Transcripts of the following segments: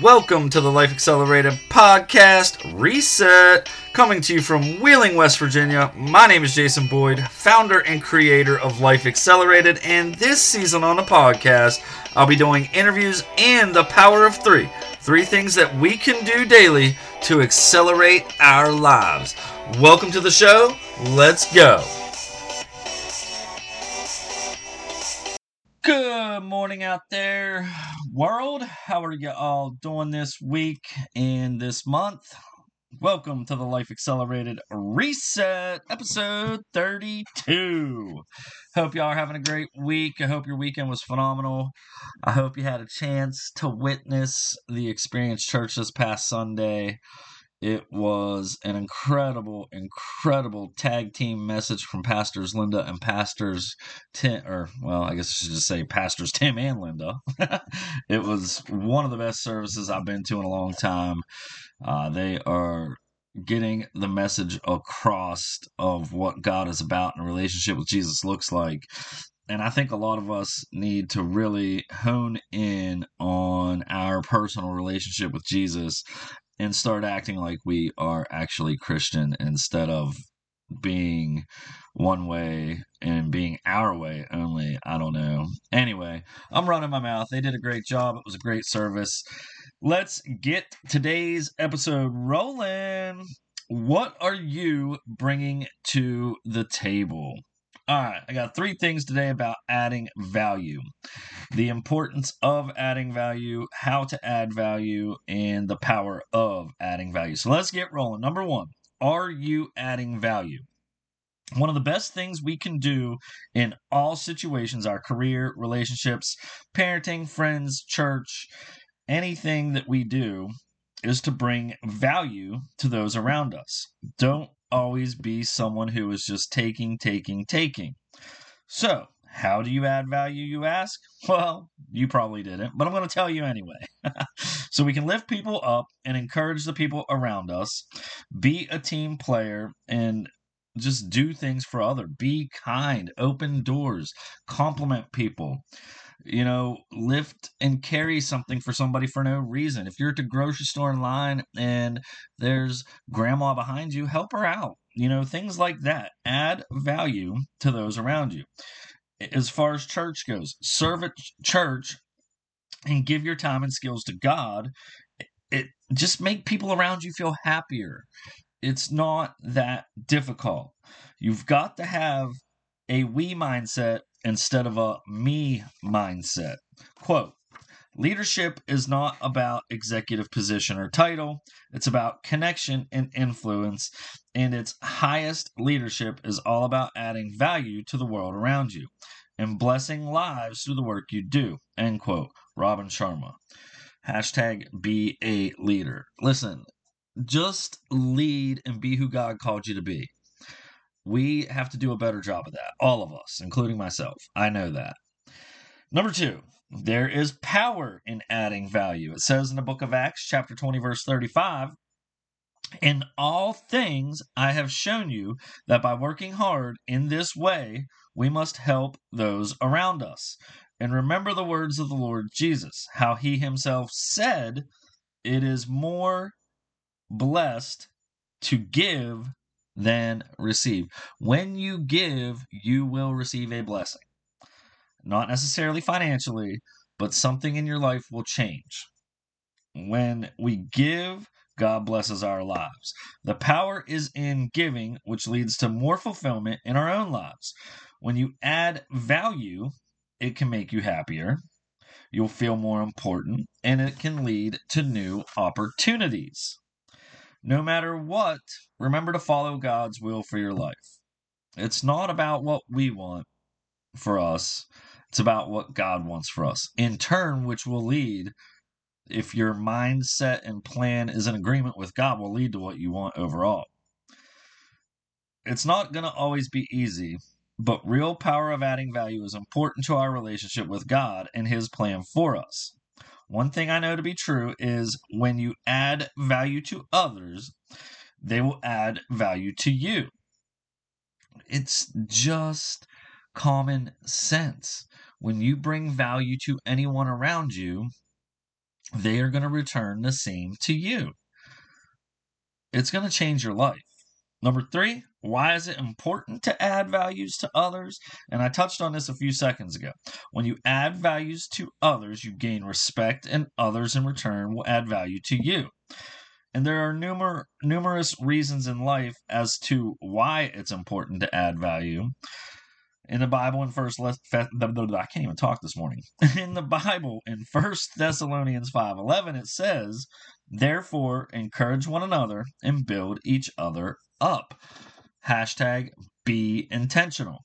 Welcome to the Life Accelerated Podcast Reset, coming to you from Wheeling, West Virginia. My name is Jason Boyd, founder and creator of Life Accelerated, and this season on the podcast, I'll be doing interviews and the power of three. Three things that we can do daily to accelerate our lives. Welcome to the show. Let's go. Good morning out there, world. How are you all doing this week and this month? Welcome to the Life Accelerated Reset, episode 32. Hope y'all are having a great week. I hope your weekend was phenomenal. I hope you had a chance to witness the Experience Church this past Sunday. It was an incredible, incredible tag team message from Pastors Linda and Pastors Tim, or well, I guess I should just say Pastors Tim and Linda. it was one of the best services I've been to in a long time. Uh, they are getting the message across of what God is about and a relationship with Jesus looks like. And I think a lot of us need to really hone in on our personal relationship with Jesus and start acting like we are actually Christian instead of being one way and being our way only. I don't know. Anyway, I'm running my mouth. They did a great job. It was a great service. Let's get today's episode rolling. What are you bringing to the table? All right, I got three things today about adding value the importance of adding value, how to add value, and the power of adding value. So let's get rolling. Number one, are you adding value? One of the best things we can do in all situations, our career, relationships, parenting, friends, church, anything that we do, is to bring value to those around us. Don't always be someone who is just taking, taking, taking. So, how do you add value, you ask? Well, you probably didn't, but I'm going to tell you anyway. so we can lift people up and encourage the people around us, be a team player, and just do things for other. Be kind, open doors, compliment people you know, lift and carry something for somebody for no reason. If you're at the grocery store in line and there's grandma behind you, help her out. You know, things like that. Add value to those around you. As far as church goes, serve at church and give your time and skills to God. It just make people around you feel happier. It's not that difficult. You've got to have a we mindset instead of a me mindset. Quote Leadership is not about executive position or title, it's about connection and influence, and its highest leadership is all about adding value to the world around you and blessing lives through the work you do. End quote. Robin Sharma. Hashtag be a leader. Listen, just lead and be who God called you to be. We have to do a better job of that. All of us, including myself. I know that. Number two, there is power in adding value. It says in the book of Acts, chapter 20, verse 35 In all things I have shown you that by working hard in this way, we must help those around us. And remember the words of the Lord Jesus, how he himself said, It is more blessed to give than receive. When you give, you will receive a blessing. Not necessarily financially, but something in your life will change. When we give, God blesses our lives. The power is in giving, which leads to more fulfillment in our own lives. When you add value, it can make you happier. You'll feel more important, and it can lead to new opportunities. No matter what, remember to follow God's will for your life. It's not about what we want for us, it's about what God wants for us. In turn, which will lead, if your mindset and plan is in agreement with God, will lead to what you want overall. It's not going to always be easy, but real power of adding value is important to our relationship with God and His plan for us. One thing I know to be true is when you add value to others, they will add value to you. It's just common sense. When you bring value to anyone around you, they are going to return the same to you. It's going to change your life. Number three, why is it important to add values to others? And I touched on this a few seconds ago. When you add values to others, you gain respect, and others in return will add value to you. And there are numer- numerous reasons in life as to why it's important to add value. In the Bible, in First, I can't even talk this morning. In the Bible, in First Thessalonians five eleven, it says, "Therefore, encourage one another and build each other up." Hashtag be intentional.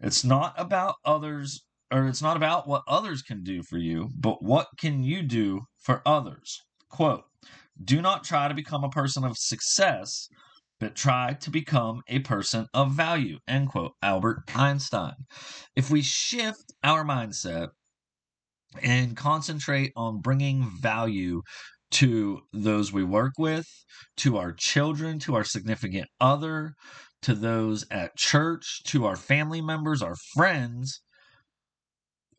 It's not about others, or it's not about what others can do for you, but what can you do for others. Quote, do not try to become a person of success, but try to become a person of value. End quote. Albert Einstein. If we shift our mindset and concentrate on bringing value to those we work with, to our children, to our significant other, to those at church, to our family members, our friends,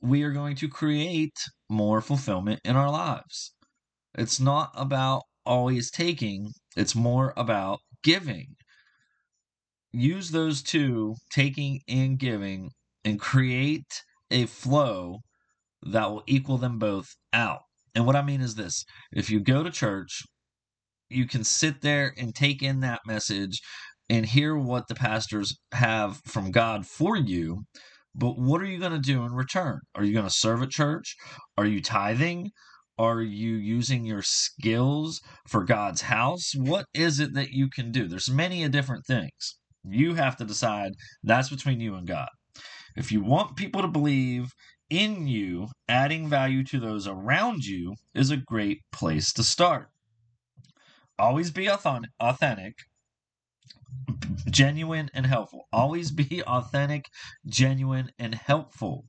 we are going to create more fulfillment in our lives. It's not about always taking, it's more about giving. Use those two, taking and giving, and create a flow that will equal them both out. And what I mean is this if you go to church, you can sit there and take in that message and hear what the pastors have from God for you. But what are you going to do in return? Are you going to serve at church? Are you tithing? Are you using your skills for God's house? What is it that you can do? There's many different things. You have to decide that's between you and God. If you want people to believe in you, adding value to those around you is a great place to start. Always be authentic, genuine, and helpful. Always be authentic, genuine, and helpful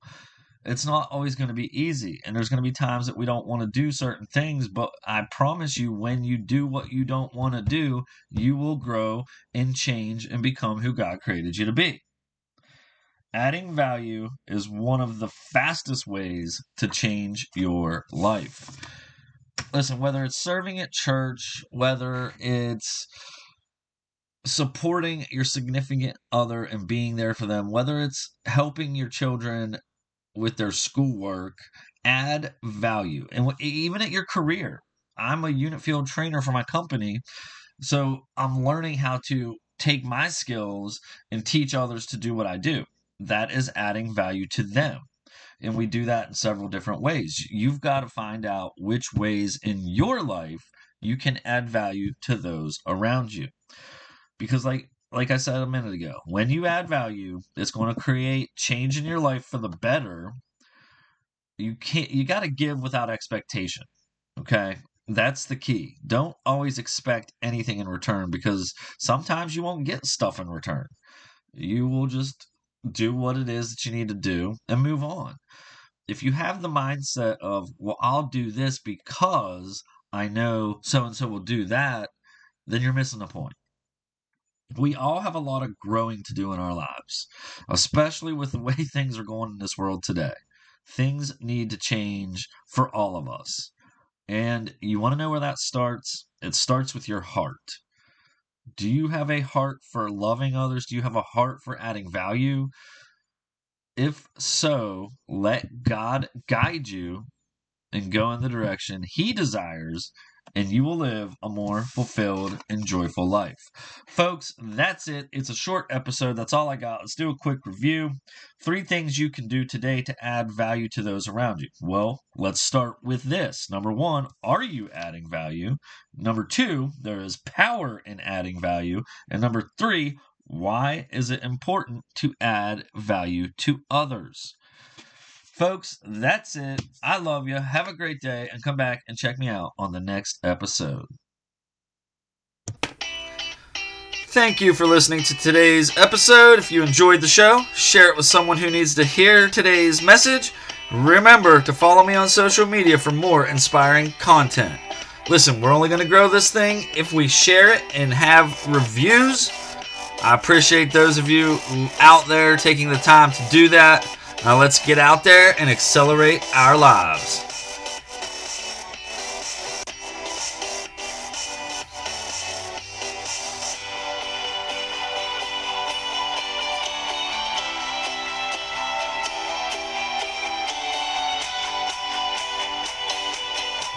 it's not always going to be easy and there's going to be times that we don't want to do certain things but i promise you when you do what you don't want to do you will grow and change and become who god created you to be adding value is one of the fastest ways to change your life. Listen whether it's serving at church whether it's supporting your significant other and being there for them, whether it's helping your children with their schoolwork add value. And even at your career i'm a unit field trainer for my company so i'm learning how to take my skills and teach others to do what i do that is adding value to them and we hmm. do that in several different ways you've got to find out which ways in your life you can add value to those around you because like like I said a minute ago, when you add value, it's going to create change in your life for the better. You can't you got to give without expectation. Okay? That's the key. Don't always expect anything in return because sometimes you won't get stuff in return. You will just do what it is that you need to do and move on. If you have the mindset of, well, I'll do this because I know so and so will do that, then you're missing the point we all have a lot of growing to do in our lives, especially with the way things are going in this world today. Things need to change for all of us. And you want to know where that starts? It starts with your heart. Do you have a heart for loving others? Do you have a heart for adding value? If so, let God guide you and go in the direction He desires and you will live a more fulfilled and joyful life. Folks, that's it. It's a short episode. That's all I got. Let's do a quick review. Three things you can do today to add value to those around you. Well, let's start with this. Number one, are you adding value? Number two, there is power in adding value. And number three, why is it important to add value to others? Folks, that's it. I love you. Have a great day and come back and check me out on the next episode. Thank you for listening to today's episode. If you enjoyed the show, share it with someone who needs to hear today's message. Remember to follow me on social media for more inspiring content. Listen, we're only going to grow this thing if we share it and have reviews. I appreciate those of you out there taking the time to do that. Now let's get out there and accelerate our lives.